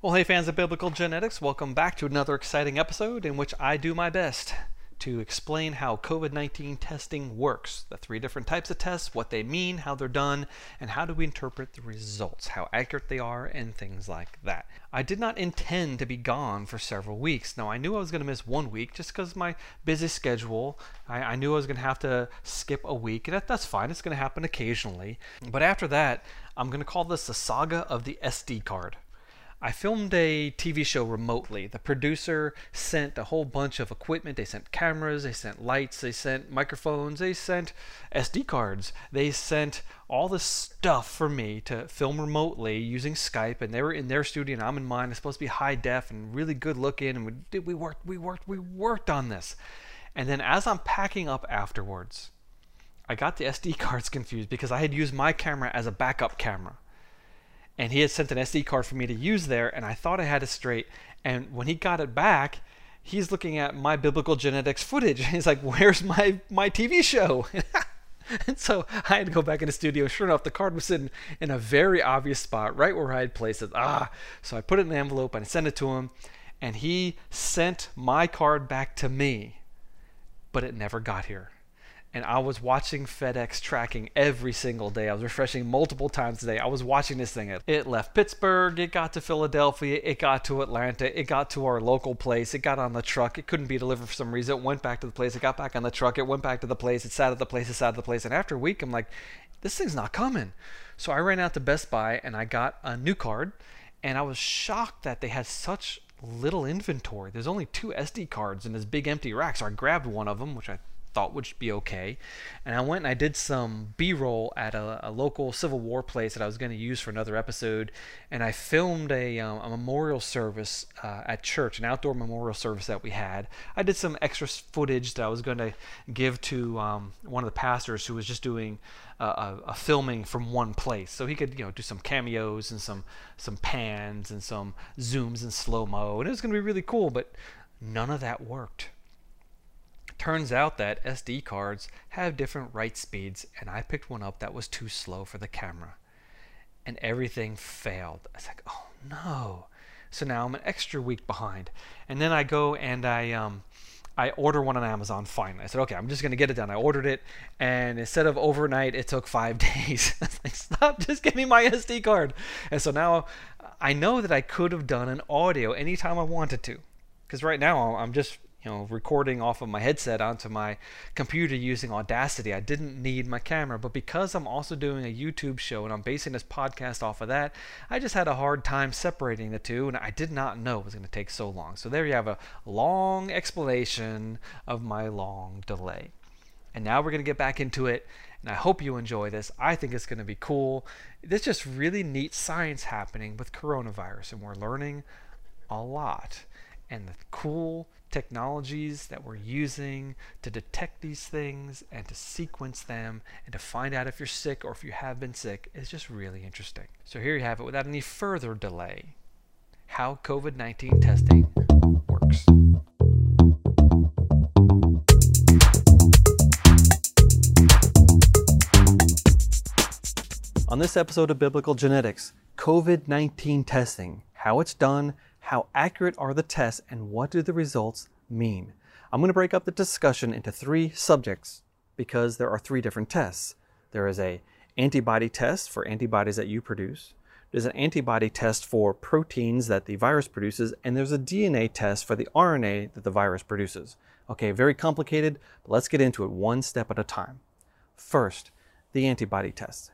Well, hey, fans of biblical genetics, welcome back to another exciting episode in which I do my best to explain how COVID 19 testing works the three different types of tests, what they mean, how they're done, and how do we interpret the results, how accurate they are, and things like that. I did not intend to be gone for several weeks. Now, I knew I was going to miss one week just because my busy schedule. I, I, knew I was going to have to skip a week, and that, that's fine, it's going to happen occasionally. But after that, I'm going to call this the saga of the SD card. I filmed a TV show remotely. The producer sent a whole bunch of equipment. They sent cameras, they sent lights, they sent microphones, they sent SD cards, they sent all this stuff for me to film remotely using Skype. And they were in their studio and I'm in mine. It's supposed to be high def and really good looking. And we did we worked, we worked, we worked on this. And then as I'm packing up afterwards, I got the SD cards confused because I had used my camera as a backup camera and he had sent an SD card for me to use there, and I thought I had it straight. And when he got it back, he's looking at my biblical genetics footage. And He's like, "Where's my my TV show?" and so I had to go back in the studio. Sure enough, the card was sitting in a very obvious spot, right where I had placed it. Ah, so I put it in an envelope and I sent it to him, and he sent my card back to me, but it never got here and I was watching FedEx tracking every single day. I was refreshing multiple times a day. I was watching this thing. It left Pittsburgh, it got to Philadelphia, it got to Atlanta, it got to our local place, it got on the truck. It couldn't be delivered for some reason. It went back to the place, it got back on the truck, it went back to the place, it sat at the place, it sat at the place. And after a week, I'm like, this thing's not coming. So I ran out to Best Buy and I got a new card. And I was shocked that they had such little inventory. There's only two SD cards in this big empty rack. So I grabbed one of them, which I thought would be okay. And I went and I did some B roll at a, a, local Civil War place that I was going to use for another episode. And I filmed a, um, a memorial service uh, at church, an outdoor memorial service that we had. I did some extra footage that I was going to give to um, one of the pastors who was just doing a, a, filming from one place, so he could you know do some cameos and some some pans and some zooms and slow mo, and it was going to be really cool. But none of that worked. Turns out that SD cards have different write speeds, and I picked one up that was too slow for the camera. And everything failed. I was like, oh no. So now I'm an extra week behind. And then I go and I um, I order one on Amazon finally. I said, okay, I'm just gonna get it done. I ordered it, and instead of overnight, it took five days. Like, stop, just give me my SD card. And so now I know that I could have done an audio anytime I wanted to. Because right now I'm just you know, recording off of my headset onto my computer using Audacity. I didn't need my camera, but because I'm also doing a YouTube show and I'm basing this podcast off of that, I just had a hard time separating the two, and I did not know it was going to take so long. So there you have a long explanation of my long delay. And now we're going to get back into it, and I hope you enjoy this. I think it's going to be cool. There's just really neat science happening with coronavirus, and we're learning a lot. And the cool technologies that we're using to detect these things and to sequence them and to find out if you're sick or if you have been sick is just really interesting. So here you have it without any further delay how COVID 19 testing works. On this episode of Biblical Genetics, COVID 19 testing, how it's done, how accurate are the tests and what do the results mean? I'm going to break up the discussion into three subjects because there are three different tests. There is a antibody test for antibodies that you produce. There's an antibody test for proteins that the virus produces, and there's a DNA test for the RNA that the virus produces. Okay, very complicated, but let's get into it one step at a time. First, the antibody test.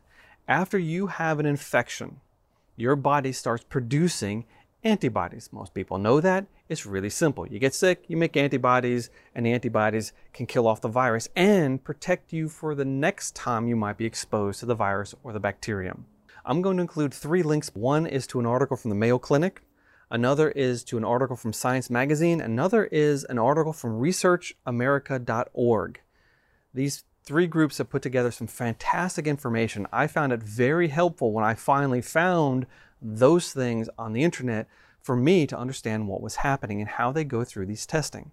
After you have an infection, your body starts producing antibodies. Most people know that. It's really simple. You get sick, you make antibodies, and the antibodies can kill off the virus and protect you for the next time you might be exposed to the virus or the bacterium. I'm going to include three links. One is to an article from the Mayo Clinic, another is to an article from Science Magazine, another is an article from researchamerica.org. These three groups have put together some fantastic information. I found it very helpful when I finally found those things on the internet for me to understand what was happening and how they go through these testing.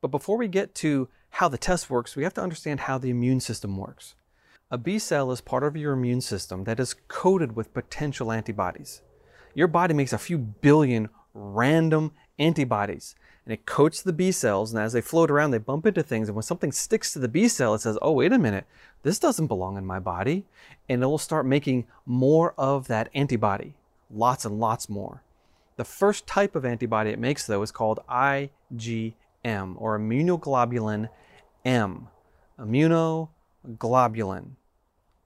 But before we get to how the test works, we have to understand how the immune system works. A B cell is part of your immune system that is coated with potential antibodies. your body makes a few billion random antibodies and it coats the B cells. And as they float around, they bump into things. And when something sticks to the B cell, it says, oh, wait a minute, this doesn't belong in my body. And it will start making more of that antibody, lots and lots more. The first type of antibody it makes, though, is called IgM or immunoglobulin M. Immunoglobulin.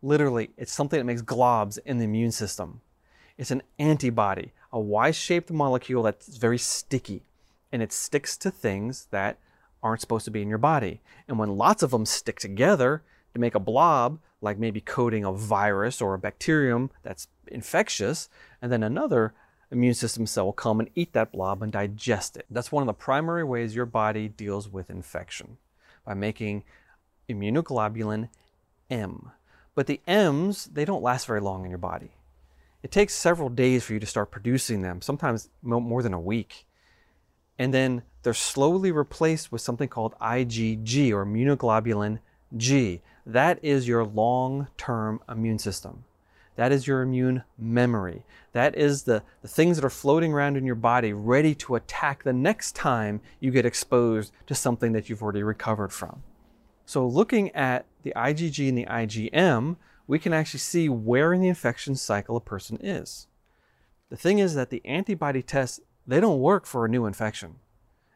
Literally, it's something that makes globs in the immune system. It's an antibody, a Y shaped molecule that's very sticky and it sticks to things that aren't supposed to be in your body. And when lots of them stick together to make a blob, like maybe coating a virus or a bacterium that's infectious, and then another immune system cell will come and eat that blob and digest it. That's one of the primary ways your body deals with infection by making immunoglobulin M. But the M's, they don't last very long in your body. It takes several days for you to start producing them, sometimes more than a week. And then they're slowly replaced with something called IgG or immunoglobulin G. That is your long term immune system. That is your immune memory. That is the, the things that are floating around in your body ready to attack the next time you get exposed to something that you've already recovered from. So, looking at the IgG and the IgM, we can actually see where in the infection cycle a person is. The thing is that the antibody tests, they don't work for a new infection.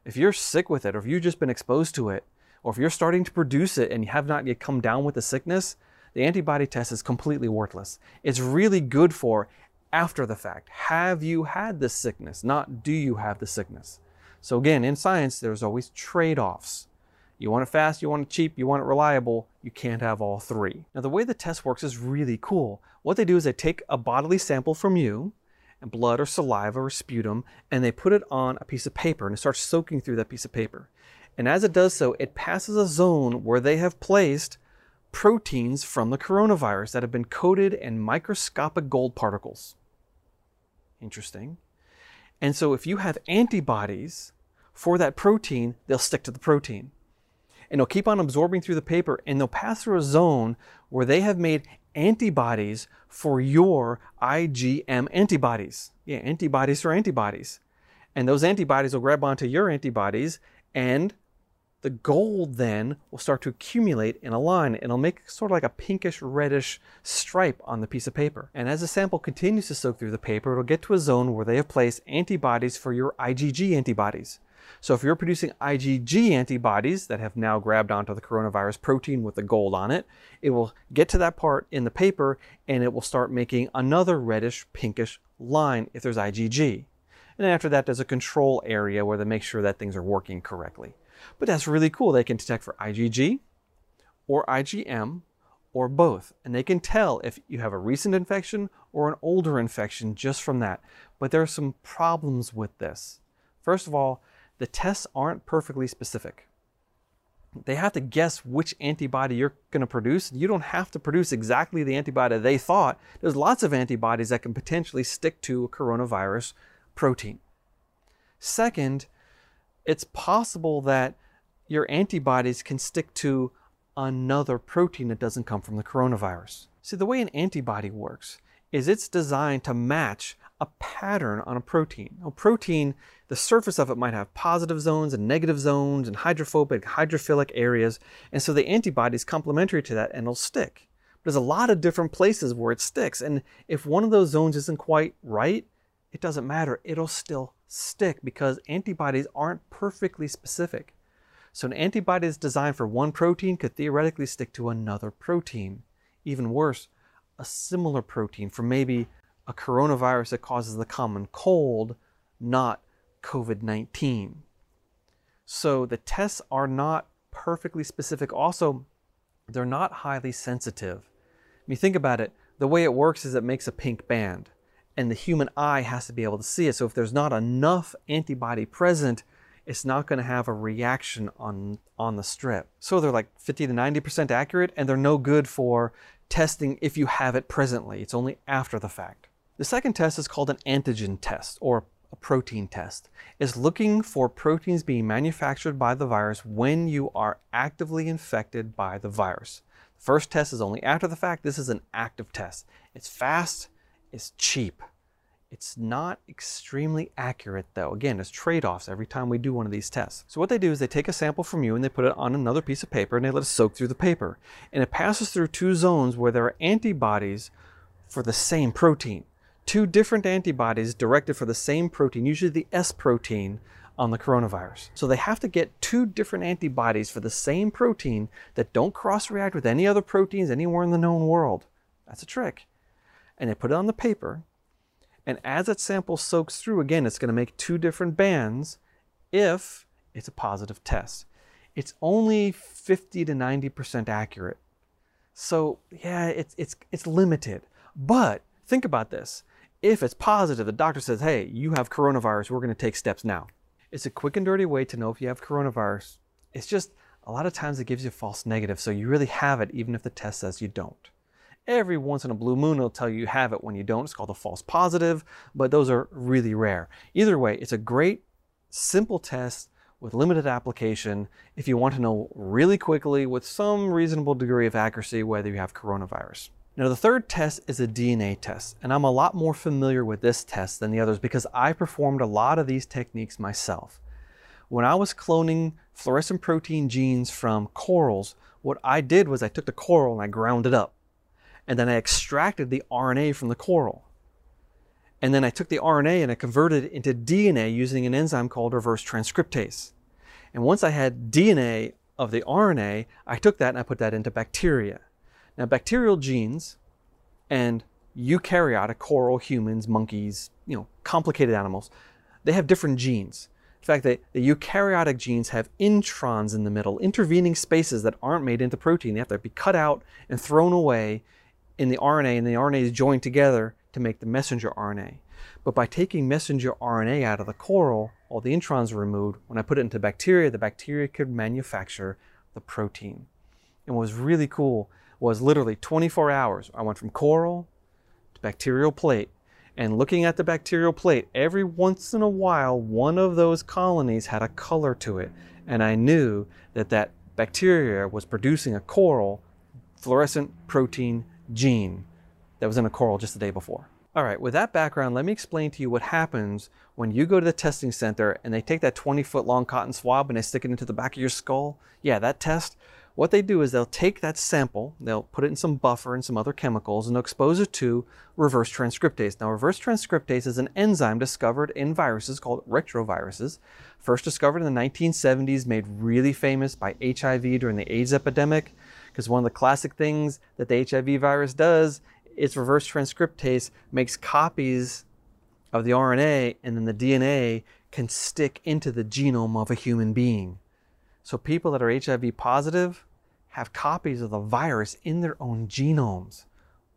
If you're sick with it, or if you've just been exposed to it, or if you're starting to produce it and you have not yet come down with the sickness, the antibody test is completely worthless. It's really good for after the fact. Have you had this sickness? Not do you have the sickness? So, again, in science, there's always trade offs. You want it fast, you want it cheap, you want it reliable, you can't have all three. Now, the way the test works is really cool. What they do is they take a bodily sample from you, and blood or saliva or sputum, and they put it on a piece of paper and it starts soaking through that piece of paper. And as it does so, it passes a zone where they have placed proteins from the coronavirus that have been coated in microscopic gold particles. Interesting. And so if you have antibodies for that protein, they'll stick to the protein and they'll keep on absorbing through the paper and they'll pass through a zone where they have made antibodies for your IgM antibodies. Yeah, antibodies for antibodies. And those antibodies will grab onto your antibodies and the gold then will start to accumulate in a line and it'll make sort of like a pinkish reddish stripe on the piece of paper. And as the sample continues to soak through the paper, it'll get to a zone where they have placed antibodies for your IgG antibodies. So if you're producing IgG antibodies that have now grabbed onto the coronavirus protein with the gold on it, it will get to that part in the paper and it will start making another reddish pinkish line if there's IgG. And after that, there's a control area where they make sure that things are working correctly. But that's really cool. They can detect for IgG or IgM or both. And they can tell if you have a recent infection or an older infection just from that. But there are some problems with this. First of all, the tests aren't perfectly specific. They have to guess which antibody you're going to produce. You don't have to produce exactly the antibody they thought. There's lots of antibodies that can potentially stick to a coronavirus protein. Second, it's possible that your antibodies can stick to another protein that doesn't come from the coronavirus. See, the way an antibody works is it's designed to match a pattern on a protein. A protein, the surface of it might have positive zones and negative zones and hydrophobic, hydrophilic areas, and so the antibody is complementary to that and it'll stick. But there's a lot of different places where it sticks, and if one of those zones isn't quite right, it doesn't matter, it'll still stick because antibodies aren't perfectly specific. So an antibody that's designed for one protein could theoretically stick to another protein. Even worse, a similar protein for maybe a coronavirus that causes the common cold, not COVID 19. So the tests are not perfectly specific. Also, they're not highly sensitive. When you think about it, the way it works is it makes a pink band, and the human eye has to be able to see it. So if there's not enough antibody present, it's not going to have a reaction on, on the strip. So they're like 50 to 90% accurate, and they're no good for testing if you have it presently. It's only after the fact. The second test is called an antigen test or a protein test. It's looking for proteins being manufactured by the virus when you are actively infected by the virus. The first test is only after the fact. This is an active test. It's fast, it's cheap, It's not extremely accurate though. Again, there's trade-offs every time we do one of these tests. So what they do is they take a sample from you and they put it on another piece of paper and they let it soak through the paper. And it passes through two zones where there are antibodies for the same protein. Two different antibodies directed for the same protein, usually the S protein on the coronavirus. So they have to get two different antibodies for the same protein that don't cross-react with any other proteins anywhere in the known world. That's a trick. And they put it on the paper and as that sample soaks through, again, it's going to make two different bands if it's a positive test. It's only 50 to 90% accurate. So yeah, it's, it's, it's limited. But think about this. If it's positive, the doctor says, hey, you have coronavirus, we're going to take steps now. It's a quick and dirty way to know if you have coronavirus. It's just a lot of times it gives you a false negative, so you really have it even if the test says you don't. Every once in a blue moon, it'll tell you you have it when you don't. It's called a false positive, but those are really rare. Either way, it's a great, simple test with limited application if you want to know really quickly with some reasonable degree of accuracy whether you have coronavirus. Now, the third test is a DNA test, and I'm a lot more familiar with this test than the others because I performed a lot of these techniques myself. When I was cloning fluorescent protein genes from corals, what I did was I took the coral and I ground it up and then I extracted the RNA from the coral. And then I took the RNA and I converted it into DNA using an enzyme called reverse transcriptase. And once I had DNA of the RNA, I took that and I put that into bacteria. Now, bacterial genes and eukaryotic coral, humans, monkeys, you know, complicated animals, they have different genes. In fact, the, the eukaryotic genes have introns in the middle, intervening spaces that aren't made into protein. They have to be cut out and thrown away in the RNA, and the RNA is joined together to make the messenger RNA. But by taking messenger RNA out of the coral, all the introns are removed. When I put it into bacteria, the bacteria could manufacture the protein. And what was really cool was literally 24 hours. I went from coral to bacterial plate. And looking at the bacterial plate, every once in a while, one of those colonies had a color to it. And I knew that that bacteria was producing a coral fluorescent protein gene that was in a coral just the day before. All right, with that background, let me explain to you what happens when you go to the testing center and they take that 20 foot long cotton swab and they stick it into the back of your skull. Yeah, that test. What they do is they'll take that sample, they'll put it in some buffer and some other chemicals, and they'll expose it to reverse transcriptase. Now, reverse transcriptase is an enzyme discovered in viruses called retroviruses. First discovered in the 1970s, made really famous by HIV during the AIDS epidemic because one of the classic things that the HIV virus does is reverse transcriptase makes copies of the RNA and then the DNA can stick into the genome of a human being. So people that are HIV positive have copies of the virus in their own genomes.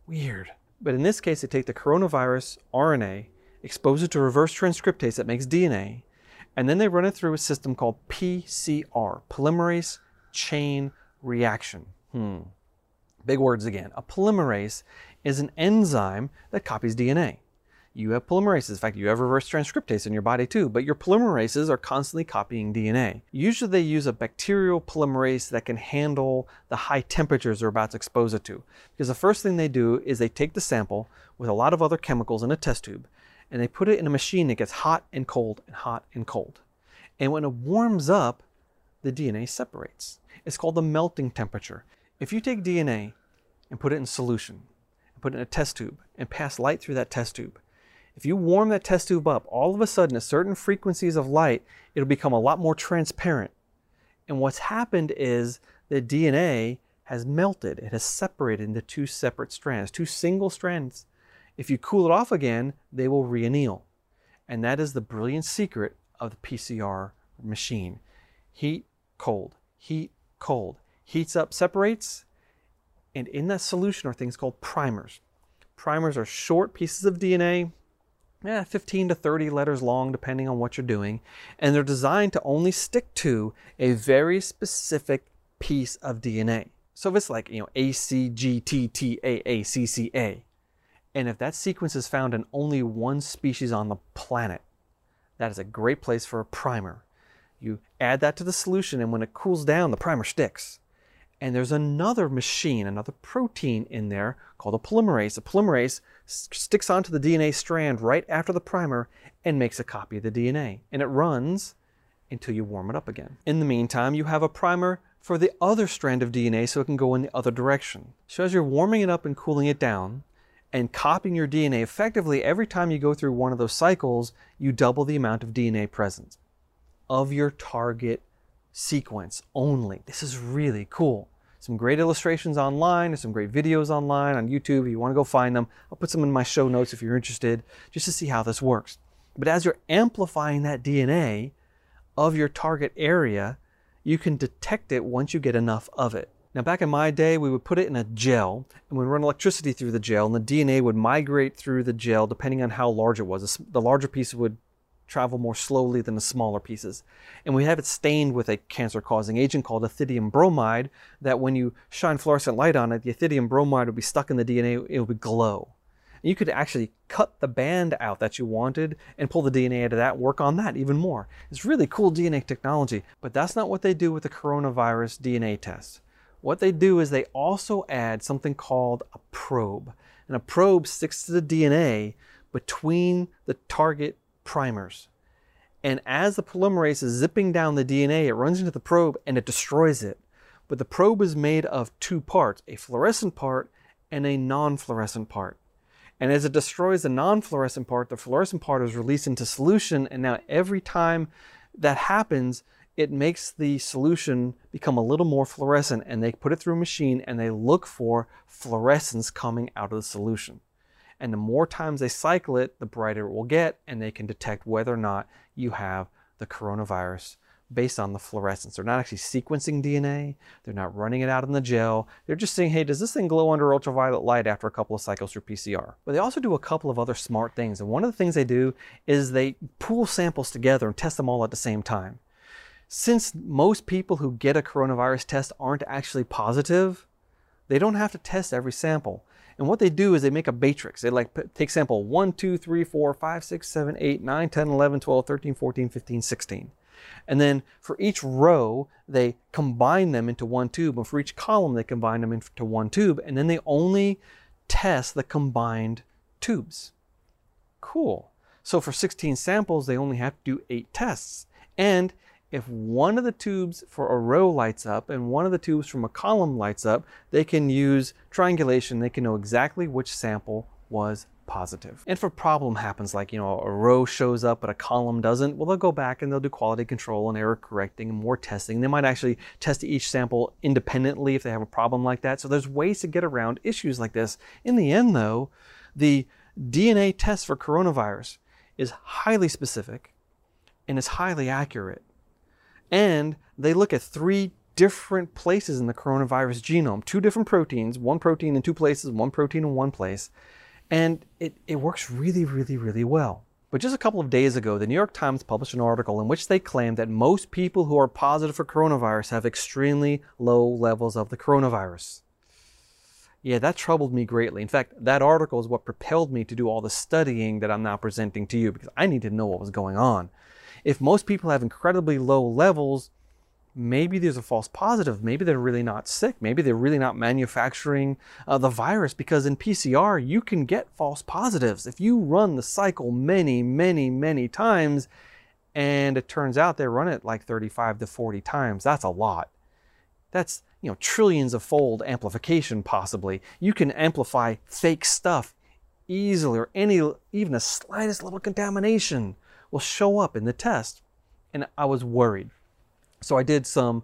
Weird. But in this case, they take the coronavirus RNA, expose it to reverse transcriptase that makes DNA, and then they run it through a system called PCR, polymerase chain reaction. Hmm. Big words again. A polymerase is an enzyme that copies DNA. You have polymerases. In fact, you have reverse transcriptase in your body too, but your polymerases are constantly copying DNA. Usually they use a bacterial polymerase that can handle the high temperatures they're about to expose it to. Because the first thing they do is they take the sample with a lot of other chemicals in a test tube and they put it in a machine that gets hot and cold and hot and cold. And when it warms up, the DNA separates. It's called the melting temperature. If you take DNA and put it in solution, and put it in a test tube, and pass light through that test tube, if you warm that test tube up, all of a sudden, at certain frequencies of light, it'll become a lot more transparent. And what's happened is the DNA has melted. It has separated into two separate strands, two single strands. If you cool it off again, they will reanneal. And that is the brilliant secret of the PCR machine. Heat, cold, heat, cold heats up, separates, and in that solution are things called primers. Primers are short pieces of DNA, eh, 15 to 30 letters long, depending on what you're doing, and they're designed to only stick to a very specific piece of DNA. So if it's like, you know, ACGTTAACCA, and if that sequence is found in only one species on the planet, that is a great place for a primer. You add that to the solution, and when it cools down, the primer sticks. And there's another machine, another protein in there called a polymerase. The polymerase sticks onto the DNA strand right after the primer and makes a copy of the DNA. And it runs until you warm it up again. In the meantime, you have a primer for the other strand of DNA so it can go in the other direction. So as you're warming it up and cooling it down, and copying your DNA effectively, every time you go through one of those cycles, you double the amount of DNA present of your target sequence only. This is really cool. Some great illustrations online, there's some great videos online on YouTube if you want to go find them. I'll put some in my show notes if you're interested, just to see how this works. But as you're amplifying that DNA of your target area, you can detect it once you get enough of it. Now, back in my day, we would put it in a gel and we'd run electricity through the gel, and the DNA would migrate through the gel depending on how large it was. The larger piece would travel more slowly than the smaller pieces. And we have it stained with a cancer causing agent called ethidium bromide that when you shine fluorescent light on it, the ethidium bromide would be stuck in the DNA, it would glow. And you could actually cut the band out that you wanted and pull the DNA out of that, work on that even more. It's really cool DNA technology, but that's not what they do with the coronavirus DNA test. What they do is they also add something called a probe. And a probe sticks to the DNA between the target primers. And as the polymerase is zipping down the DNA, it runs into the probe and it destroys it. But the probe is made of two parts a fluorescent part and a non fluorescent part. And as it destroys the non fluorescent part, the fluorescent part is released into solution. And now every time that happens, it makes the solution become a little more fluorescent and they put it through a machine and they look for fluorescence coming out of the solution. And the more times they cycle it, the brighter it will get and they can detect whether or not you have the coronavirus based on the fluorescence. They're not actually sequencing DNA. They're not running it out in the gel. They're just saying, hey, does this thing glow under ultraviolet light after a couple of cycles through PCR? But they also do a couple of other smart things. And one of the things they do is they pool samples together and test them all at the same time since most people who get a coronavirus test aren't actually positive, they don't have to test every sample. And what they do is they make a matrix. They like take sample 1, 2, 3, 4, 5, 6, 7, 8, 9, 10, 11, 12, 13, 14, 15, 16. And then for each row, they combine them into one tube. And for each column, they combine them into one tube. And then they only test the combined tubes. Cool. So for 16 samples, they only have to do eight tests. And if one of the tubes for a row lights up and one of the tubes from a column lights up, they can use triangulation. They can know exactly which sample was positive. And if a problem happens, like, you know, a row shows up but a column doesn't, well, they'll go back and they'll do quality control and error correcting and more testing. They might actually test each sample independently if they have a problem like that. So there's ways to get around issues like this. In the end, though, the DNA test for coronavirus is highly specific and is highly accurate. And they look at three different places in the coronavirus genome, two different proteins, one protein in two places, one protein in one place. And it, it works really, really, really well. But just a couple of days ago, the New York Times published an article in which they claimed that most people who are positive for coronavirus have extremely low levels of the coronavirus. Yeah, that troubled me greatly. In fact, that article is what propelled me to do all the studying that I'm now presenting to you because I need to know what was going on. If most people have incredibly low levels, maybe there's a false positive. Maybe they're really not sick. Maybe they're really not manufacturing uh, the virus because in PCR, you can get false positives. If you run the cycle many, many, many times, and it turns out they run it like 35 to 40 times, that's a lot. That's you know trillions of fold amplification possibly. You can amplify fake stuff easily or any even the slightest little contamination will show up in the test. And I was worried. So I did some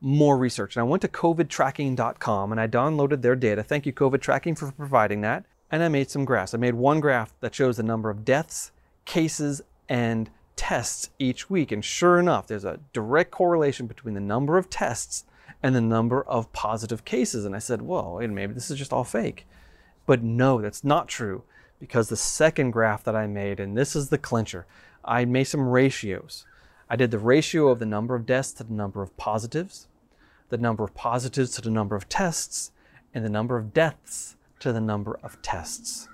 more research and I went to covidtracking.com and I downloaded their data. Thank you, COVID Tracking, for providing that. And I made some graphs. I made one graph that shows the number of deaths, cases, and tests each week. And sure enough, there's a direct correlation between the number of tests and the number of positive cases. And I said, well, maybe this is just all fake. But no, that's not true because the second graph that I made, and this is the clincher, I made some ratios. I did the ratio of the number of deaths to the number of positives, the number of positives to the number of tests, and the number of deaths to the number of tests.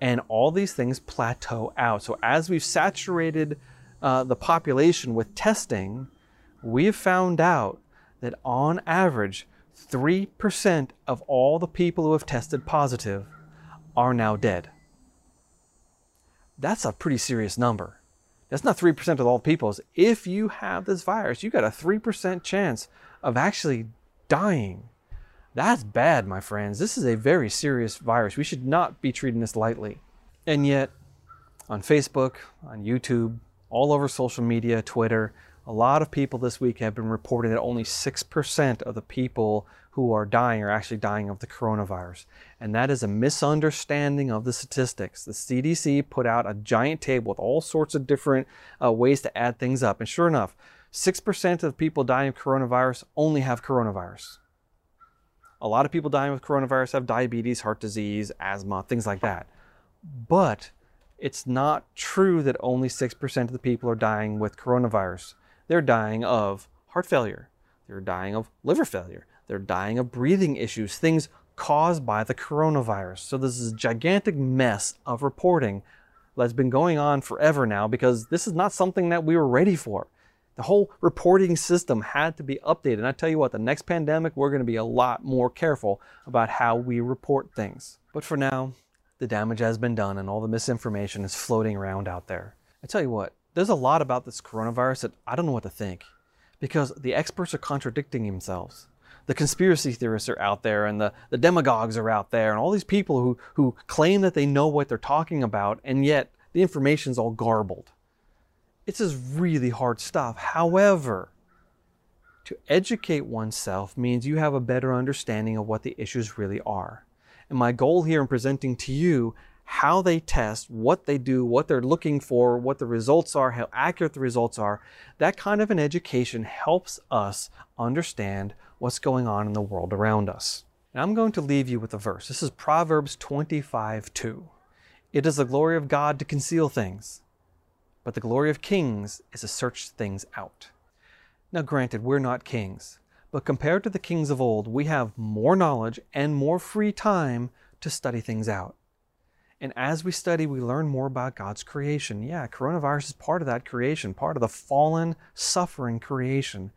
And all these things plateau out. So as we've saturated uh, the population with testing, we've found out that on average, 3% of all the people who have tested positive are now dead. That's a pretty serious number. That's not 3% of all people. If you have this virus, you got a 3% chance of actually dying. That's bad, my friends. This is a very serious virus. We should not be treating this lightly. And yet, on Facebook, on YouTube, all over social media, Twitter, a lot of people this week have been reporting that only 6% of the people who are dying are actually dying of the coronavirus. And that is a misunderstanding of the statistics. The CDC put out a giant table with all sorts of different uh, ways to add things up. And sure enough, 6% of people dying of coronavirus only have coronavirus. A lot of people dying with coronavirus have diabetes, heart disease, asthma, things like that. But it's not true that only 6% of the people are dying with coronavirus. They're dying of heart failure. They're dying of liver failure. They're dying of breathing issues, things caused by the coronavirus. So this is a gigantic mess of reporting that's been going on forever now because this is not something that we were ready for. The whole reporting system had to be updated. And I tell you what, the next pandemic, we're going to be a lot more careful about how we report things. But for now, the damage has been done and all the misinformation is floating around out there. I tell you what, there's a lot about this coronavirus that I don't know what to think because the experts are contradicting themselves the conspiracy theorists are out there and the, the demagogues are out there and all these people who, who claim that they know what they're talking about and yet the information's all garbled. It's just really hard stuff. However, to educate oneself means you have a better understanding of what the issues really are. And my goal here in presenting to you how they test, what they do, what they're looking for, what the results are, how accurate the results are, that kind of an education helps us understand what's going on in the world around us. And I'm going to leave you with a verse. This is Proverbs 25 2. It is the glory of God to conceal things, but the glory of kings is to search things out. Now, granted, we're not kings, but compared to the kings of old, we have more knowledge and more free time to study things out. And as we study, we learn more about God's creation. Yeah, coronavirus is part of that creation, part of the fallen, suffering creation.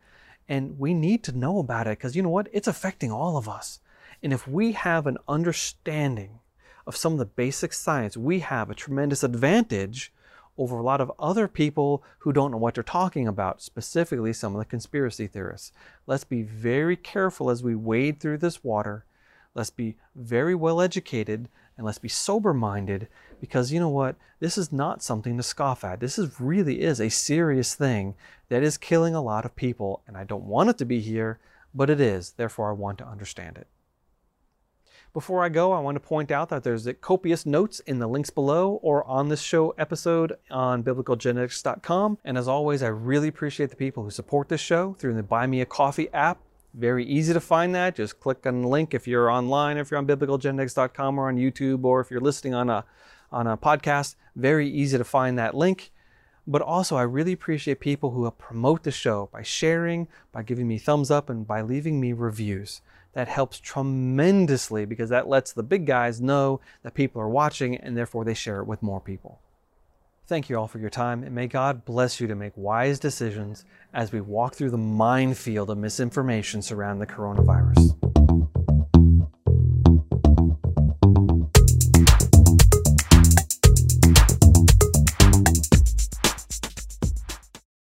And we need to know about it because you know what? It's affecting all of us. And if we have an understanding of some of the basic science, we have a tremendous advantage over a lot of other people who don't know what they're talking about, specifically some of the conspiracy theorists. Let's be very careful as we wade through this water. Let's be very well educated and let's be sober minded because you know what? This is not something to scoff at. This is really is a serious thing that is killing a lot of people, and I don't want it to be here, but it is. Therefore, I want to understand it. Before I go, I want to point out that there's copious notes in the links below or on this show episode on biblicalgenetics.com. And as always, I really appreciate the people who support this show through the Buy Me a Coffee app very easy to find that. Just click on the link if you're online, if you're on biblicalgenetics.com or on YouTube, or if you're listening on a on a podcast. Very easy to find that link. But also, I really appreciate people who promote the show by sharing, by giving me thumbs up, and by leaving me reviews. That helps tremendously because that lets the big guys know that people are watching and therefore they share it with more people. Thank you all for your time, and may God bless you to make wise decisions as we walk through the minefield of misinformation surrounding the coronavirus.